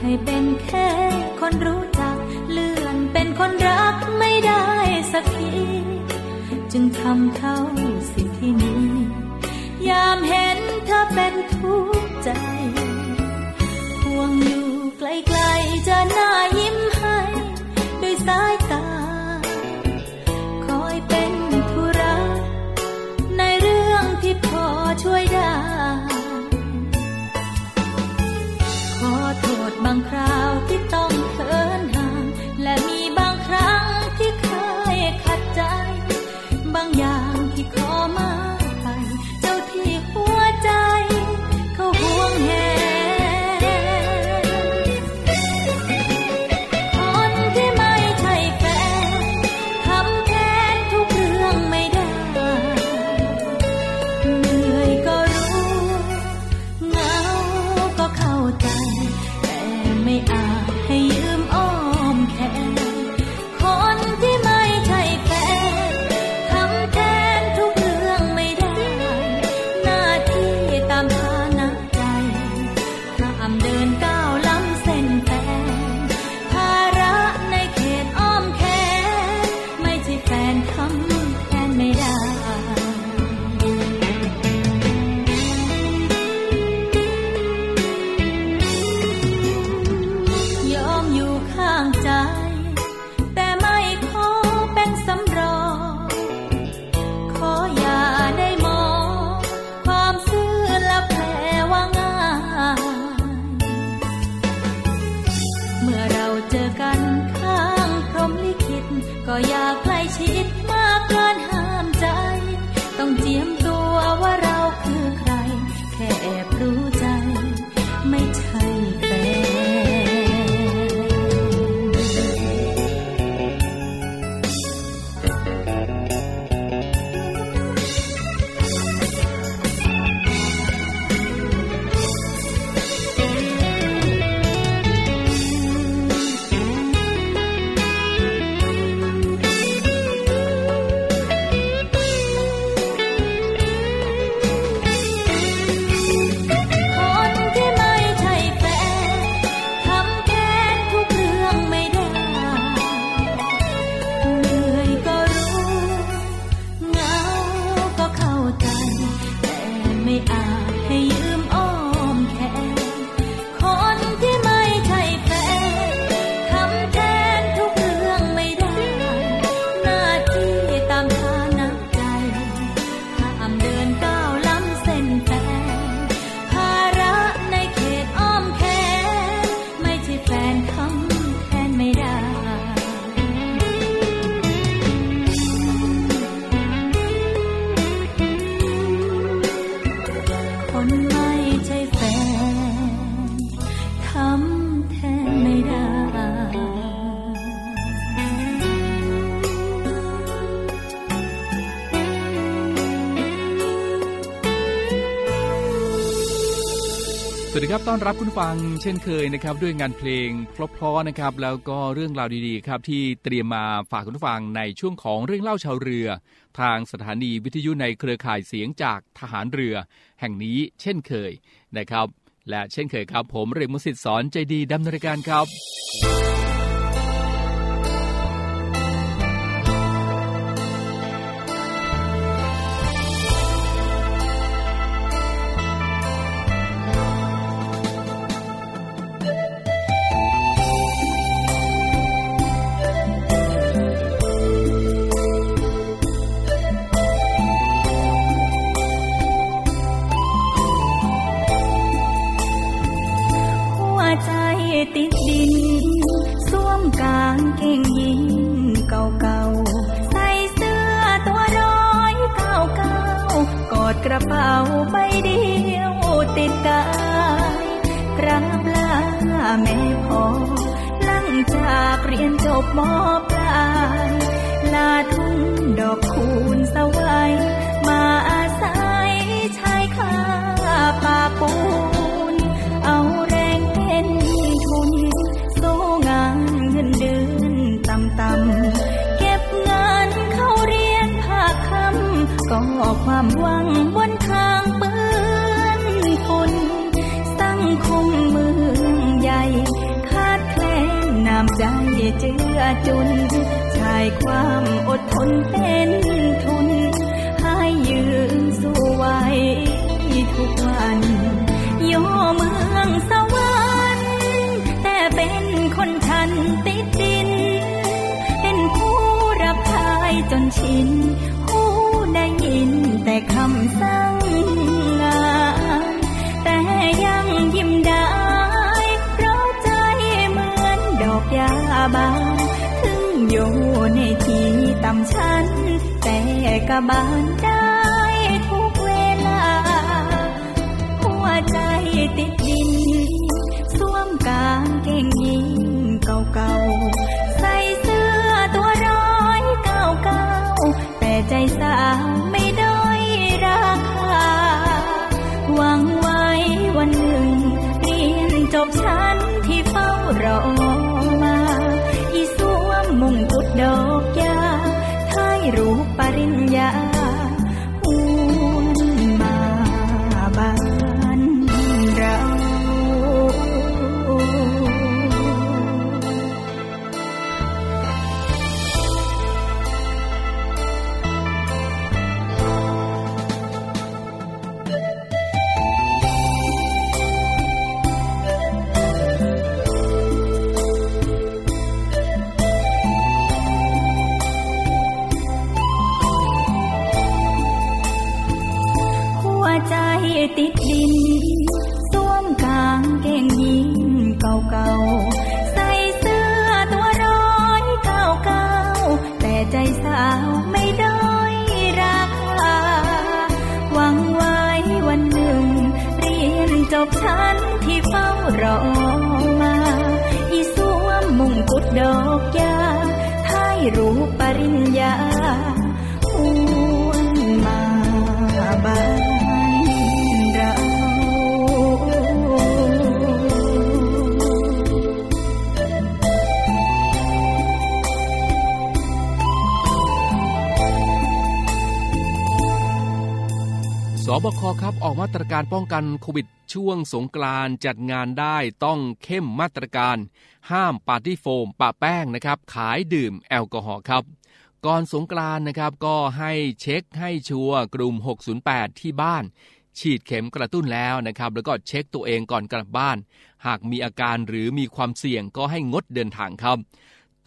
ให้เป็นแค่คนรู้จัก เลื่อนเป็นคนรักไม่ได้สักที จึงทำเท่าสิ่งที่มียามเห็นเธอเป็นทุกข์ใจห่วงอยู่ไกลๆจะน่ายิ้มให้ ด้วยสายตาางคราว อนรับคุณฟังเช่นเคยนะครับด้วยงานเพลงเพราะๆนะครับแล้วก็เรื่องราวดีๆครับที่เตรียมมาฝากคุณฟังในช่วงของเรื่องเล่าชาวเรือ ทางสถานีวิทยุในเครือข่ายเสียงจากทหารเรือ แห่งนี้เช่นเคยนะครับ และเช่นเคยครับ ผมเรมุสิตสอนใจดีดำเนินการครับ เจือจุนชายความอดทนเป็นทุน ให้ยืนสู้ไว้ทุกวันโยเมืองสวรรค์แต่เป็นคนทันติดดิน เป็นผู้รับทายจนชินหูได้ยินแต่คำสั่งงานแต่ยังยิ้มได้เพราะใจเหมือนดอกยาบาน ในที่ต่ำชั้นแต่กะบานได้ บคครับออกมาตรการป้องกันโควิดช่วงสงกรานต์จัดงานได้ต้องเข้มมาตรการ ห้ามปาร์ตี้โฟมปะแป้งนะครับ ขายดื่มแอลกอฮอล์ครับ ก่อนสงกรานต์นะครับก็ให้เช็คให้ชัวร์กลุ่ม 608 ที่บ้าน ฉีดเข็มกระตุ้นแล้วนะครับ แล้วก็เช็คตัวเองก่อนกลับบ้าน หากมีอาการหรือมีความเสี่ยงก็ให้งดเดินทางครับ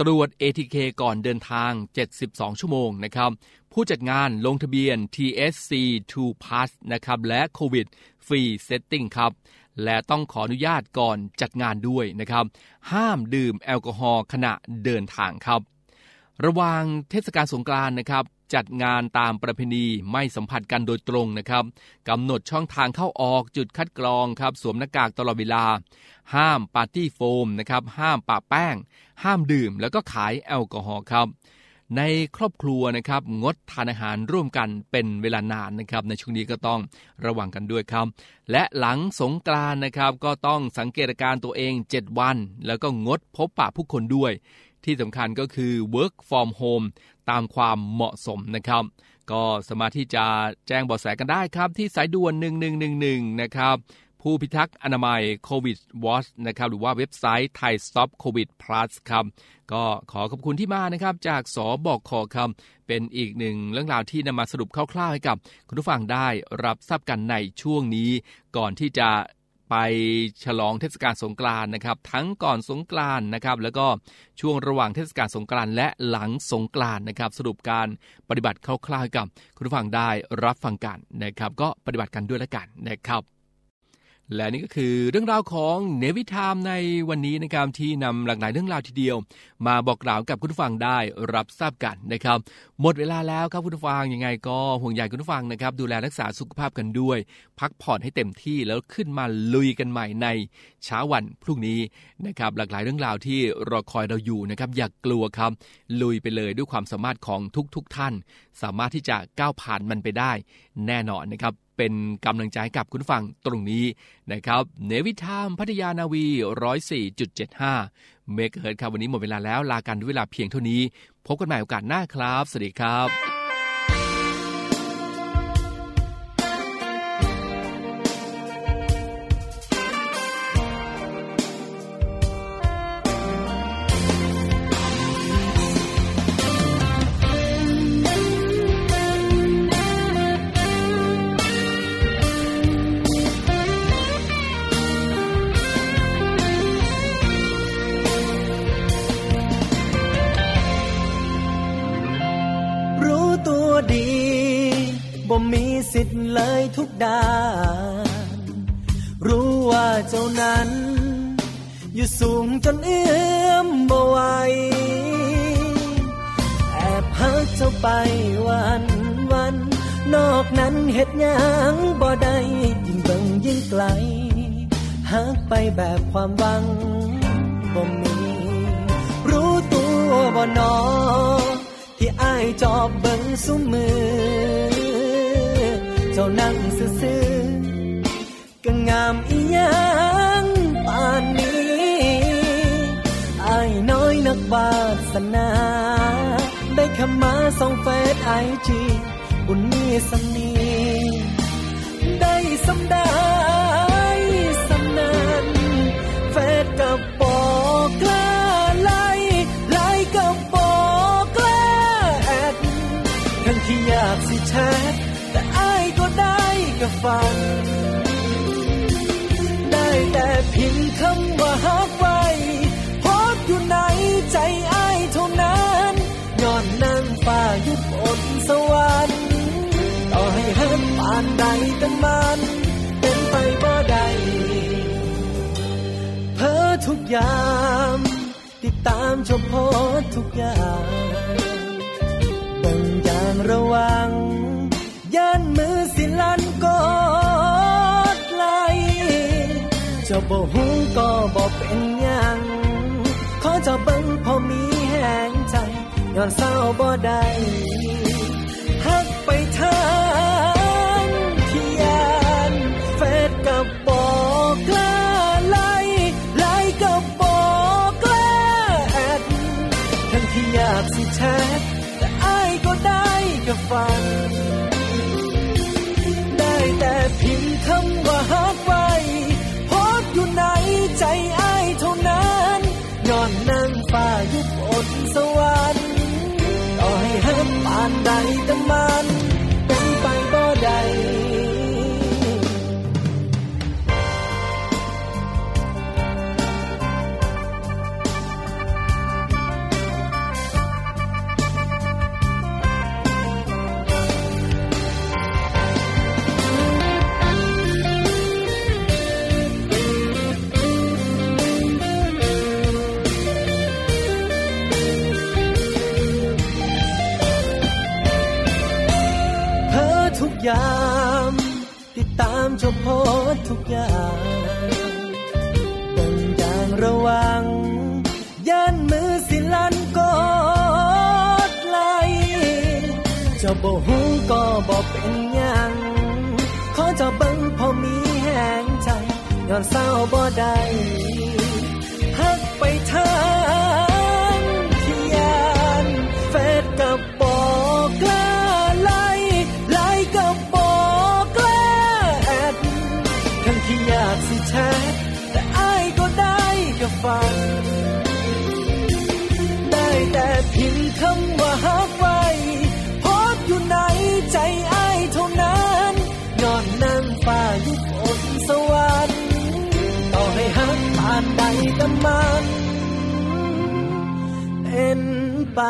ตรวจ ATK ก่อนเดินทาง 72 ชั่วโมงนะครับ ผู้จัดงานลงทะเบียน TSC 2 Plus นะครับและ COVID Free Setting ครับ และต้องขออนุญาตก่อนจัดงานด้วยนะครับ ห้ามดื่มแอลกอฮอล์ขณะเดินทางครับ ระหว่างเทศกาลสงกรานต์นะครับจัดงานตามประเพณีไม่สัมผัสกันโดยตรงนะครับกำหนดช่องทางเข้าออกจุดคัดกรองครับ สวมหน้ากากตลอดเวลา ห้ามปาร์ตี้โฟมนะครับ ห้ามปะแป้ง ห้ามดื่ม แล้วก็ขายแอลกอฮอล์ครับ ในครอบครัวนะครับงดทานอาหารร่วมกันเป็นเวลานานนะครับ ในช่วงนี้ก็ต้องระวังกันด้วยครับ และหลังสงกรานนะครับ ก็ต้องสังเกตอาการตัวเอง 7 วัน แล้วก็งดพบปะผู้คนด้วย ที่สำคัญก็คือ work from home ตามความเหมาะสมนะครับ ก็สามารถที่จะแจ้งเบาะแสกันได้ครับ ที่สายด่วน 1111 นะครับ ผู้พิทักษ์อนามัยโควิดวอชนะครับหรือว่าเว็บไซต์ไทย Stop COVID Plus ครับก็ขอขอบคุณที่มานะครับ จากสบอกคอคำเป็นอีกหนึ่งเรื่องราวที่นำมาสรุปคร่าวๆให้กับ คุณผู้ฟังได้รับทราบกันในช่วงนี้ ก่อนที่จะไปฉลองเทศกาลสงกรานนะครับ ทั้งก่อนสงกรานนะครับแล้วก็ช่วงระหว่างเทศกาลสงกรานและหลังสงกรานนะครับ สรุปการปฏิบัติคร่าวๆให้กับ คุณผู้ฟังได้รับฟังกันนะครับ ก็ปฏิบัติกันด้วยแล้วกันนะครับ และนี่ก็คือเรื่องราวของเนวิทามในวันนี้นะครับที่นำหลากหลายเรื่องราวทีเดียว มาบอกกล่าวกับคุณผู้ฟังได้รับทราบกันนะครับ หมดเวลาแล้วครับคุณผู้ฟังยังไงก็ห่วงใยคุณผู้ฟังนะครับ ดูแลรักษาสุขภาพกันด้วย พักผ่อนให้เต็มที่แล้วขึ้นมาลุยกันใหม่ในเช้าวันพรุ่งนี้นะครับหลากหลายเรื่องราวที่รอคอยเราอยู่นะครับอย่ากกลัวครับ ลุยไปเลยด้วยความสามารถของทุกๆทท่าน สามารถที่จะก้าวผ่านมันไปได้ แน่นอนนะครับเป็นกำลังใจกับคุณฟังตรงนี้นะครับเนวิทามพัทยานาวี 104.75 เมกะเฮิร์ครับวันนี้หมดเวลาแล้วลากันด้วยเวลาเพียงเท่านี้ พบกันใหม่โอกาสหน้าครับ สวัสดีครับ บ่มีสิทธิ์เลยทุกด้าน รู้ว่าเจ้านั้น อยู่สูงจนเอื้อมบ่ไหวแอบพักเจ้าไปวันวัน นอกนั้นเหตุยังบ่ได้ยิ่งเบิ่งยิ่งไกลหักไปแบบความหวังบ่มี รู้ตัวบ่นอที่อายจอบเบิ่งสุมือ จ้านั่งซื่อๆก็งามอีหยังป่านนี้อายน้อยนักบาสนา ได้คำมาส่องเฟซไอจีบุญมีสนีได้สำได้สำนันเฟซกับบอกกล้าไล่ไล่กับบอกกล้าแอดทั้งที่อยากสิแช ทก็ฟัง ได้แต่เพียงคำว่าฮักไว้พบอยู่ในใจอ้ายเท่านั้นย้อนนั่งฟ้ายุบนสวรรค์ต่อให้หันปานใดแต่มันเป็นไปบ่ได้เพ้อทุกยางติดตามชมโพสทุกอย่างบางอย่างระวัง กอดไหลเจ้าบ่หูก็บ่เป็นยังขอเจ้าเบิ่งพอมีแหงใจย้อนเศร้าบ่ได้ฮักไปทางที่ยานเฟดกับบอกกล้าไลไลกับบอกกล้าแอดทั้งที่อยากสิแชทแต่อ้ายก็ได้กับฟัง เพียง ก็โพสทุกอย่างต่างอย่างระวัง ย่านมือสิลันกอดไหลเจ้าบ่หูก็บ่เป็นยังขอเจ้าเบิ่งพอมีแหงใจย้อนเศร้าบ่ได้ คำว่าฮักไว้พบอยู่ในใจอ้ายเท่านั้นยอนนั่งฟ้ายุบนสวรรค์ต่อให้ฮักผ่านใดแต่มันเป็นไป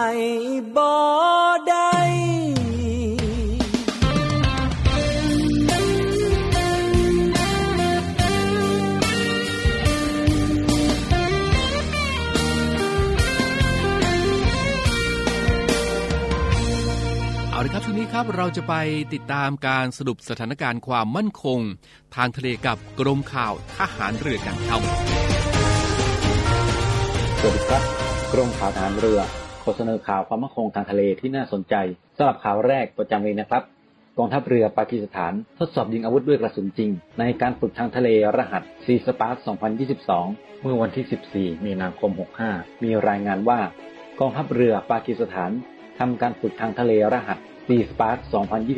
ครับเราจะไปติดตามการสรุปสถานการณ์ความมั่นคง ทางทะเลกับกรมข่าวทหารเรือกันครับสวัสดีครับ กรมข่าวทหารเรือขอเสนอข่าวความมั่นคงทางทะเลที่น่าสนใจสำหรับข่าวแรกประจำเลยนะครับกองทัพเรือปากีสถานทดสอบยิงอาวุธด้วยกระสุนจริง ในการฝึกทางทะเลรหัส Sea Spark 2022 เมื่อวันที่ 14 มีนาคม 65 มีรายงานว่า กองทัพเรือปากีสถานทำการฝึกทางทะเลรหัส ซีสปาร์ค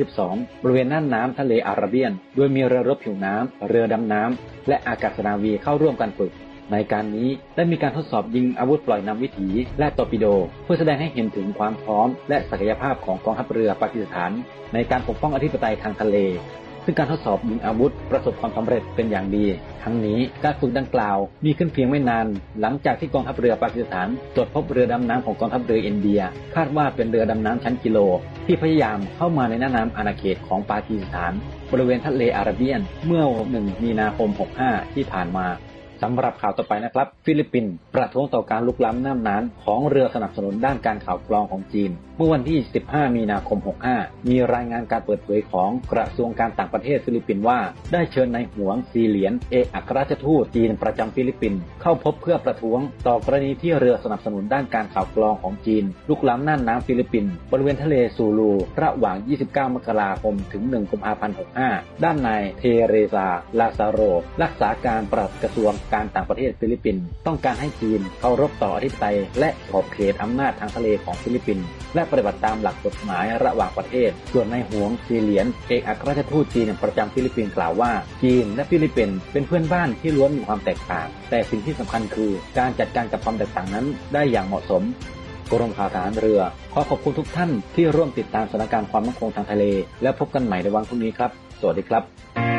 2022 บริเวณน่านน้ำทะเลอาระเบียน โดยมีเรือรบผิวน้ำ เรือดำน้ำ และอากาศนาวีเข้าร่วมการฝึก ในการนี้ได้มีการทดสอบยิงอาวุธปล่อยนำวิถี และตอร์ปิโด เพื่อแสดงให้เห็นถึงความพร้อม และศักยภาพของกองทัพเรือปากีสถาน ในการปกป้องอธิปไตยทางทะเล ซึ่งการทดสอบยิงอาวุธ ประสบความสำเร็จเป็นอย่างดี ทั้งนี้การฝึกดังกล่าวมีขึ้นเพียงไม่นาน หลังจากที่กองทัพเรือปากีสถานตรวจพบเรือดำน้ำของกองทัพเรืออินเดีย คาดว่าเป็นเรือดำน้ำชั้นกิโล ที่พยายามเข้ามาในน่านน้ำอาณาเขตของปากีสถาน บริเวณทะเลอาระเบียนเมื่อ 1 มีนาคม 65 ที่ผ่านมา สำหรับข่าวต่อไปนะครับ ฟิลิปปินส์ประท้วงต่อการลุกล้ำน่านน้ำของเรือสนับสนุนด้านการข่าวกรองของจีน เมื่อวันที่ 15 มีนาคม 65 มีรายงานการเปิดเผยของกระทรวงการต่างประเทศฟิลิปปินส์ว่า ได้เชิญนายหวงซีเหลียน เอกอัครราชทูตจีนประจำฟิลิปปินส์เข้าพบเพื่อประท้วง ต่อกรณีที่เรือสนับสนุนด้านการข่าวกรองของจีน ลุกล้ำน่านน้ำฟิลิปปินส์บริเวณทะเลซูลูระหว่าง 29 มกราคม ถึง 1 กุมภาพันธ์ 65 ด้านนายเทเรซาลาซาโร รักษาการปลัดกระทรวงการต่างประเทศฟิลิปปินส์ต้องการให้จีนเคารพต่ออธิปไตยและขอบเขตอำนาจทางทะเลของฟิลิปปินส์และปฏิบัติตามหลักกฎหมายระหว่างประเทศ ส่วนนายหวงซีเหลียน เอกอัครราชทูตจีนประจำฟิลิปปินส์กล่าวว่า จีนและฟิลิปปินส์เป็นเพื่อนบ้านที่ล้วนมีความแตกต่าง แต่สิ่งที่สำคัญคือการจัดการกับความแตกต่างนั้นได้อย่างเหมาะสมกรมข่าวทหารเรือ ขอขอบคุณทุกท่านที่ร่วมติดตามสถานการณ์ความมั่นคงทางทะเล และพบกันใหม่ในวันพรุ่งนี้ครับ สวัสดีครับ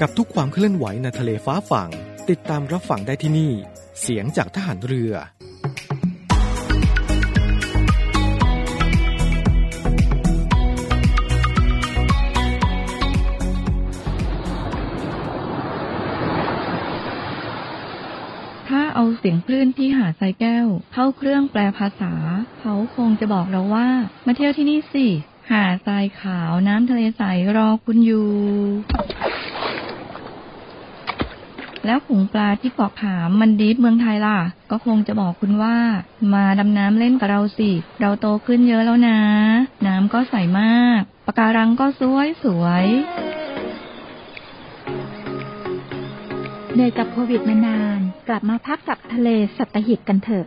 กับทุกความเคลื่อนไหวในทะเลฟ้าฝั่ง ติดตามรับฟังได้ที่นี่ เสียงจากทหารเรือ ถ้าเอาเสียงคลื่นที่หาดทรายแก้ว เข้าเครื่องแปลภาษา เขาคงจะบอกเราว่า มาเที่ยวที่นี่สิ หาดทรายขาวน้ำทะเลใสรอคุณอยู่ แล้วฝูงปลาที่เกาะขามมันดีฟเมืองไทยล่ะ ก็คงจะบอกคุณว่า มาดำน้ำเล่นกับเราสิ เราโตขึ้นเยอะแล้วนะ น้ำก็ใสมากปะการังก็สวยสวยเหนื่อยกับโควิดมานาน กลับมาพักกับทะเลสัตหิบกันเถอะ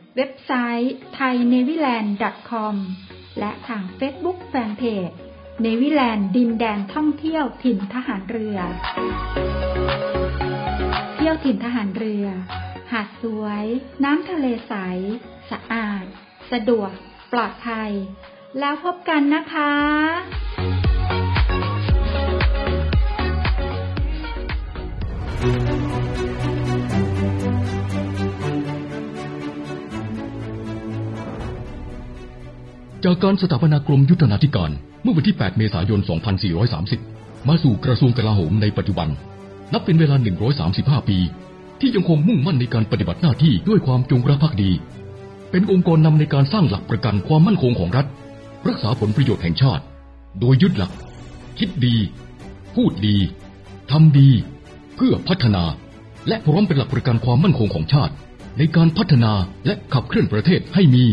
เว็บไซต์ thainewiland.com และทาง Facebook Fanpage เนวิแลนด์ดินแดนท่องเที่ยวถิ่นทหารเรือ เที่ยวถิ่นทหารเรือ หาดสวย น้ำทะเลใส สะอาด สะดวก ปลอดภัย แล้วพบกันนะคะ จากการสถาปนากรมยุทธนาธิการเมื่อวันที่ 8 เมษายน 2430 มาสู่กระทรวงกลาโหมในปัจจุบัน นับเป็นเวลา 135 ปี ที่ยังคงมุ่งมั่นในการปฏิบัติหน้าที่ด้วยความจงรักภักดี เป็นองค์กรนำในการสร้างหลักประกันความมั่นคงของรัฐ รักษาผลประโยชน์แห่งชาติ โดยยึดหลัก คิดดี พูดดีทำดี เพื่อพัฒนา และพร้อมเป็นหลักประกันความมั่นคงของชาติ ในการพัฒนาและขับเคลื่อนประเทศให้มี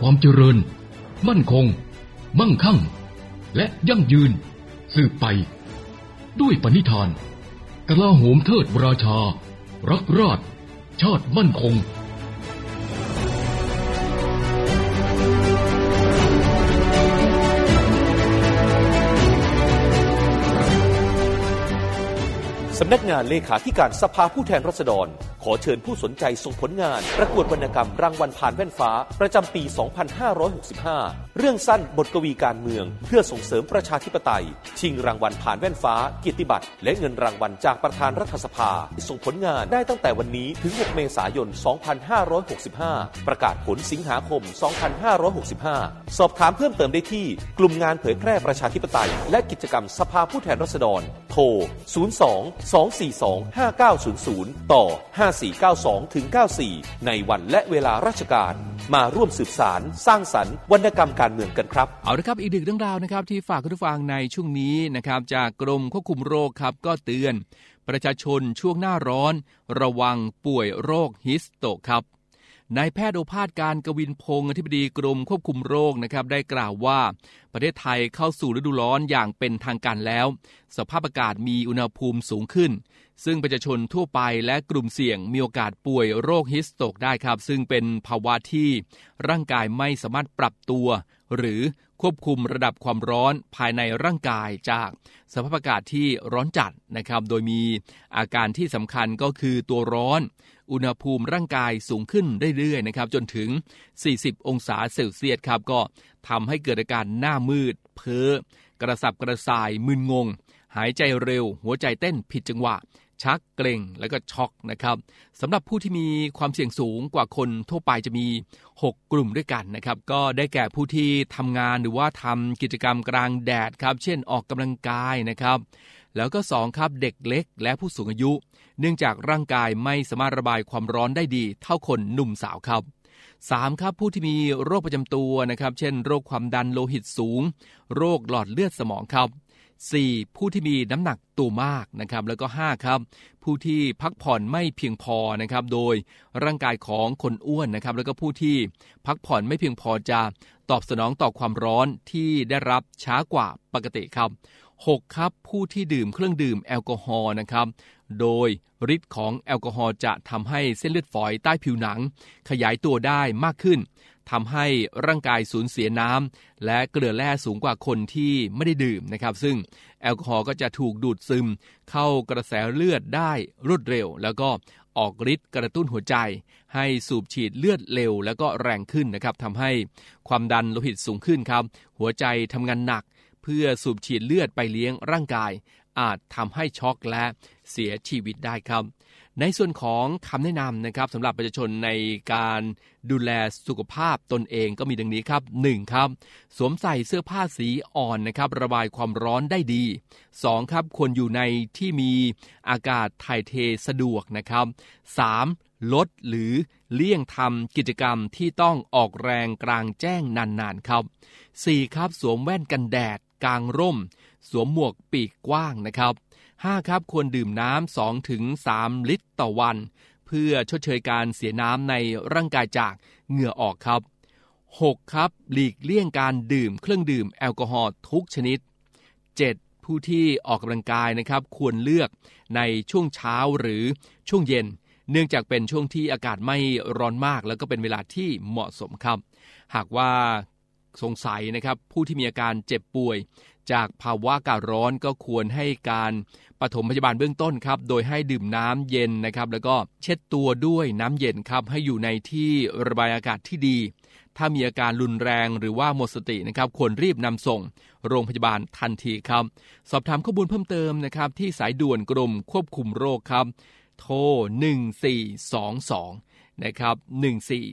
ความเจริญ มั่นคง มั่งคั่ง และยั่งยืน สืบไป ด้วยปณิธานกลาโหมเทิดราชา รักราช ชาติมั่นคง สำนักงานเลขาธิการสภาผู้แทนราษฎร ขอเชิญผู้สนใจส่งผลงาน ประกวดวรรณกรรมรางวัลผ่านแว่นฟ้า ประจำปี 2565 เรื่องสั้นบทกวีการเมือง เพื่อส่งเสริมประชาธิปไตย ชิงรางวัลผ่านแว่นฟ้าเกียรติบัตรและเงินรางวัลจากประธานรัฐสภา ส่งผลงานได้ตั้งแต่วันนี้ถึง 6 เมษายน 2565 ประกาศผลสิงหาคม 2565 สอบถามเพิ่มเติมได้ที่ กลุ่มงานเผยแพร่ประชาธิปไตย และกิจกรรมสภาผู้แทนราษฎร โทร 02 242 5900 ต่อ 5492-94 ในวันและเวลาราชการ มาร่วมสืบสารสร้างสรรค์วรรณกรรมการเมืองกันครับ เอาละครับอีกหนึ่งเรื่องราวนะครับที่ฝากคุณผู้ฟังในช่วงนี้นะครับจากกรมควบคุมโรคครับก็เตือน ประชาชนช่วงหน้าร้อน ระวังป่วยโรคฮิสโตครับ นายแพทย์โอภาสการกวินพงศ์อธิบดีกรมควบคุมโรคนะครับได้กล่าวว่า ประเทศไทยเข้าสู่ฤดูร้อนอย่างเป็นทางการแล้ว สภาพอากาศมีอุณหภูมิสูงขึ้น ซึ่งประชาชนทั่วไปและกลุ่มเสี่ยงมีโอกาสป่วยโรคฮิสโตกได้ครับ ซึ่งเป็นภาวะที่ร่างกายไม่สามารถปรับตัว หรือควบคุมระดับความร้อนภายในร่างกายจากสภาพอากาศที่ร้อนจัดนะครับ โดยมีอาการที่สำคัญก็คือตัวร้อน อุณหภูมิร่างกายสูงขึ้นเรื่อยๆนะครับจนถึง 40 องศาเซลเซียสครับก็ทำให้เกิดอาการหน้ามืด เพ้อ กระสับกระส่ายมึนงง หายใจเร็ว หัวใจเต้นผิดจังหวะ ชักเกร็งแล้วก็ช็อกนะครับสำหรับผู้ที่มีความเสี่ยงสูงกว่าคนทั่วไปจะมี 6 กลุ่มด้วยกันนะครับก็ได้แก่ผู้ที่ทำงานหรือว่าทำกิจกรรมกลางแดดครับเช่นออกกำลังกายนะครับ แล้วก็ 2 ครับเด็กเล็ก และผู้สูงอายุ เนื่องจากร่างกายไม่สามารถระบายความร้อนได้ดี เท่าคนหนุ่มสาวครับ 3. ครับผู้ที่มีโรคประจำตัวนะครับ เช่น โรคความดันโลหิตสูง โรคหลอดเลือดสมองครับ 4. ผู้ที่มีน้ำหนักตัวมากนะครับ แล้วก็ 5 ครับ ผู้ที่พักผ่อนไม่เพียงพอนะครับ โดยร่างกายของคนอ้วนนะครับ แล้วก็ผู้ที่พักผ่อนไม่เพียงพอจะตอบสนองต่อความร้อนที่ได้รับช้ากว่าปกติครับ 6. ครับผู้ที่ดื่มเครื่องดื่มแอลกอฮอล์นะครับ โดยฤทธิ์ของแอลกอฮอล์จะทำให้เส้นเลือดฝอยใต้ผิวหนัง ขยายตัวได้มากขึ้นทำให้ร่างกายสูญเสียน้ำและเกลือแร่สูงกว่าคนที่ไม่ได้ดื่มนะครับ ซึ่งแอลกอฮอล์ก็จะถูกดูดซึม เข้ากระแสเลือดได้รวดเร็ว แล้วก็ออกฤทธิ์กระตุ้นหัวใจ ให้สูบฉีดเลือดเร็ว แล้วก็แรงขึ้นนะครับทำให้ความดันโลหิตสูงขึ้นครับ หัวใจทำงานหนัก พื่อสูบฉีดเลือดไปเลี้ยงร่างกาย อาจทำให้ช็อกและเสียชีวิตได้ครับ ในส่วนของคำแนะนำนะครับสำหรับประชาชนในการดูแลสุขภาพตนเองก็มีดังนี้ครับ 1. ครับ สวมใส่เสื้อผ้าสีอ่อนนะครับระบายความร้อนได้ดี 2. ครับควรอยู่ในที่มีอากาศถ่ายเทสะดวกนะครับ 3. ลดหรือเลี่ยงทำกิจกรรมที่ต้องออกแรงกลางแจ้งนานๆครับ 4. ครับสวมแว่นกันแดด กลางร่ม สวมหมวกปีกกว้างนะครับ 5. ครับควรดื่มน้ำ2ถึง3ลิตรต่อวัน เพื่อชดเชยการเสียน้ำในร่างกายจากเหงื่อออกครับ 6. ครับหลีกเลี่ยงการดื่มเครื่องดื่มแอลกอฮอล์ทุกชนิด 7. ผู้ที่ออกกำลังกายนะครับ ควรเลือกในช่วงเช้าหรือช่วงเย็น เนื่องจากเป็นช่วงที่อากาศไม่ร้อนมาก แล้วก็เป็นเวลาที่เหมาะสมครับ หากว่า สงสัยนะครับ ผู้ที่มีอาการเจ็บป่วย จากภาวะอากาศร้อนก็ควรให้การปฐมพยาบาลเบื้องต้นครับ โดยให้ดื่มน้ำเย็นนะครับ แล้วก็เช็ดตัวด้วยน้ำเย็นครับ ให้อยู่ในที่ระบายอากาศที่ดี ถ้ามีอาการรุนแรงหรือว่าหมดสตินะครับ ควรรีบนำส่งโรงพยาบาลทันทีครับ สอบถามข้อมูลเพิ่มเติมนะครับที่สายด่วนกรมควบคุมโรคครับ โทร 1422 นะครับ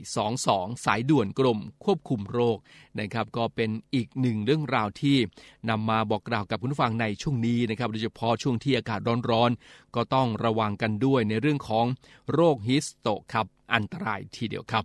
1422 สายด่วนกรมควบคุมโรคนะครับก็เป็นอีกหนึ่งเรื่องราวที่นำมาบอกกล่าวกับคุณผู้ฟังในช่วงนี้นะครับโดยเฉพาะช่วงที่อากาศร้อนๆ ก็ต้องระวังกันด้วยในเรื่องของโรคฮิสโตครับอันตรายทีเดียวครับ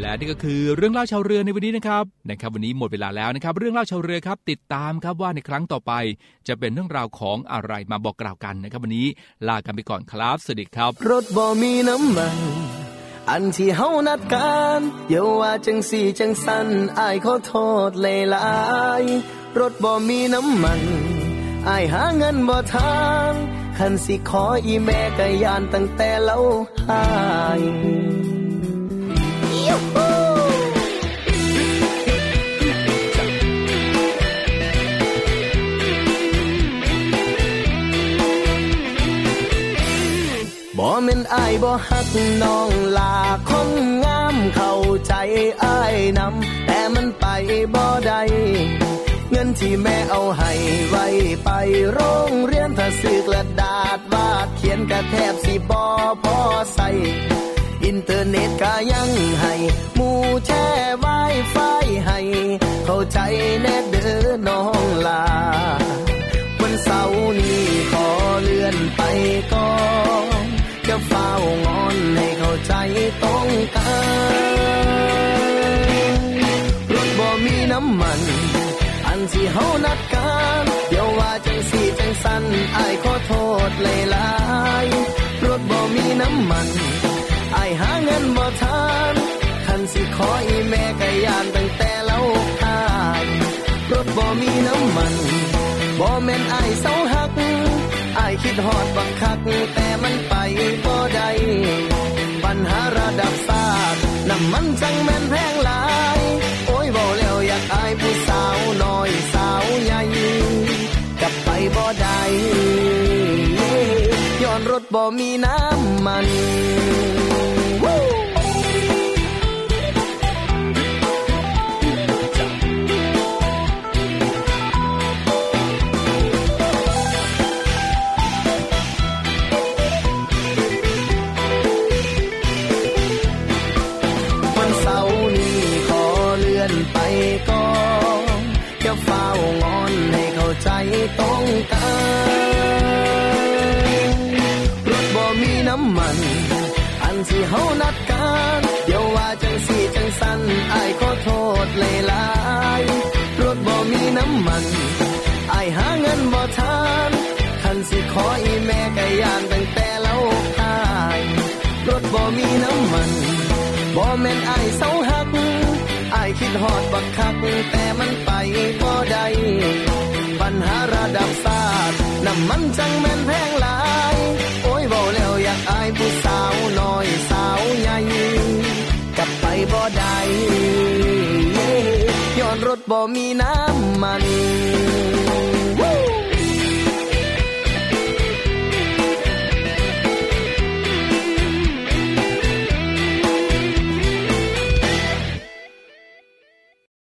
และนี่ก็คือเรื่องเล่าชาวเรือในวันนี้นะครับนะครับวันนี้หมดเวลาแล้วนะครับ เรื่องเล่าชาวเรือครับ ติดตามครับว่าในครั้งต่อไป จะเป็นเรื่องราวของอะไรมาบอกกล่าวกันนะครับ วันนี้ลากันไปก่อนครับสวัสดีครับ รถบ่มีน้ำมัน อันที่เฮานัดกันอย่าว่าจังสี่จังสันอายขอโทษเลยลายรถบ่มีน้ำมันอายหาเงินบ่ทางคันสิขออีแม่กะยานตั้งแต่เล่าหาย น้องลาคนงามเข้าใจอายนำแต่มันไปบ่ได้เงินที่แม่เอาให้ไว้ไปโรงเรียนถ้าซื้อกระดาษวาดเขียนกระแทบสิบ่พอใส่อินเทอร์เน็ตก็ยังให้หมูแช่ไวไฟให้ เข้าใจแน่เด้อน้องลา วันเสาร์นี้ขอเลื่อนไปก่อน จะเฝ้างอนให้เข้าใจต้องการรถบ่มีน้ำมัน อันที่เฮานัดกันเดี๋ยวว่าจังสีจังสันอายขอโทษเลยลายๆรถบ่มีน้ำมัน คิดฮอดบักคักแต่มันไปบ่ได้ปัญหาระดับชาติน้ำมันจังแม่นแพงหลาย โอ้ยเว้าแล้วอยากอายผู้สาวน้อยสาวใหญ่กลับไปบ่ได้ย้อนรถบ่มีน้ำมัน Woo! ใจต้องการรถบ่มีน้ำมัน อันที่เฮานัดกัน เดี๋ยวว่าจังสี่จังสันอายขอโทษเลยลายๆรถบ่มีน้ำมันอายหาเงินบ่ทานคันสิขออีแม่กะยานตั้งแต่เล่าขายรถบ่มีน้ำมันบ่แม่นอายเศร้าหา ยคิดฮอดบักคักแต่มันไปบ่ได้ปัญหาระดับศาติน้ำมันจังแม่นแพงหลาย โอ้ยเบาแล้วอยากอายผู้สาวน้อยสาวใหญ่กลับไปบ่ได้ย้อนรถบ่มีน้ำมัน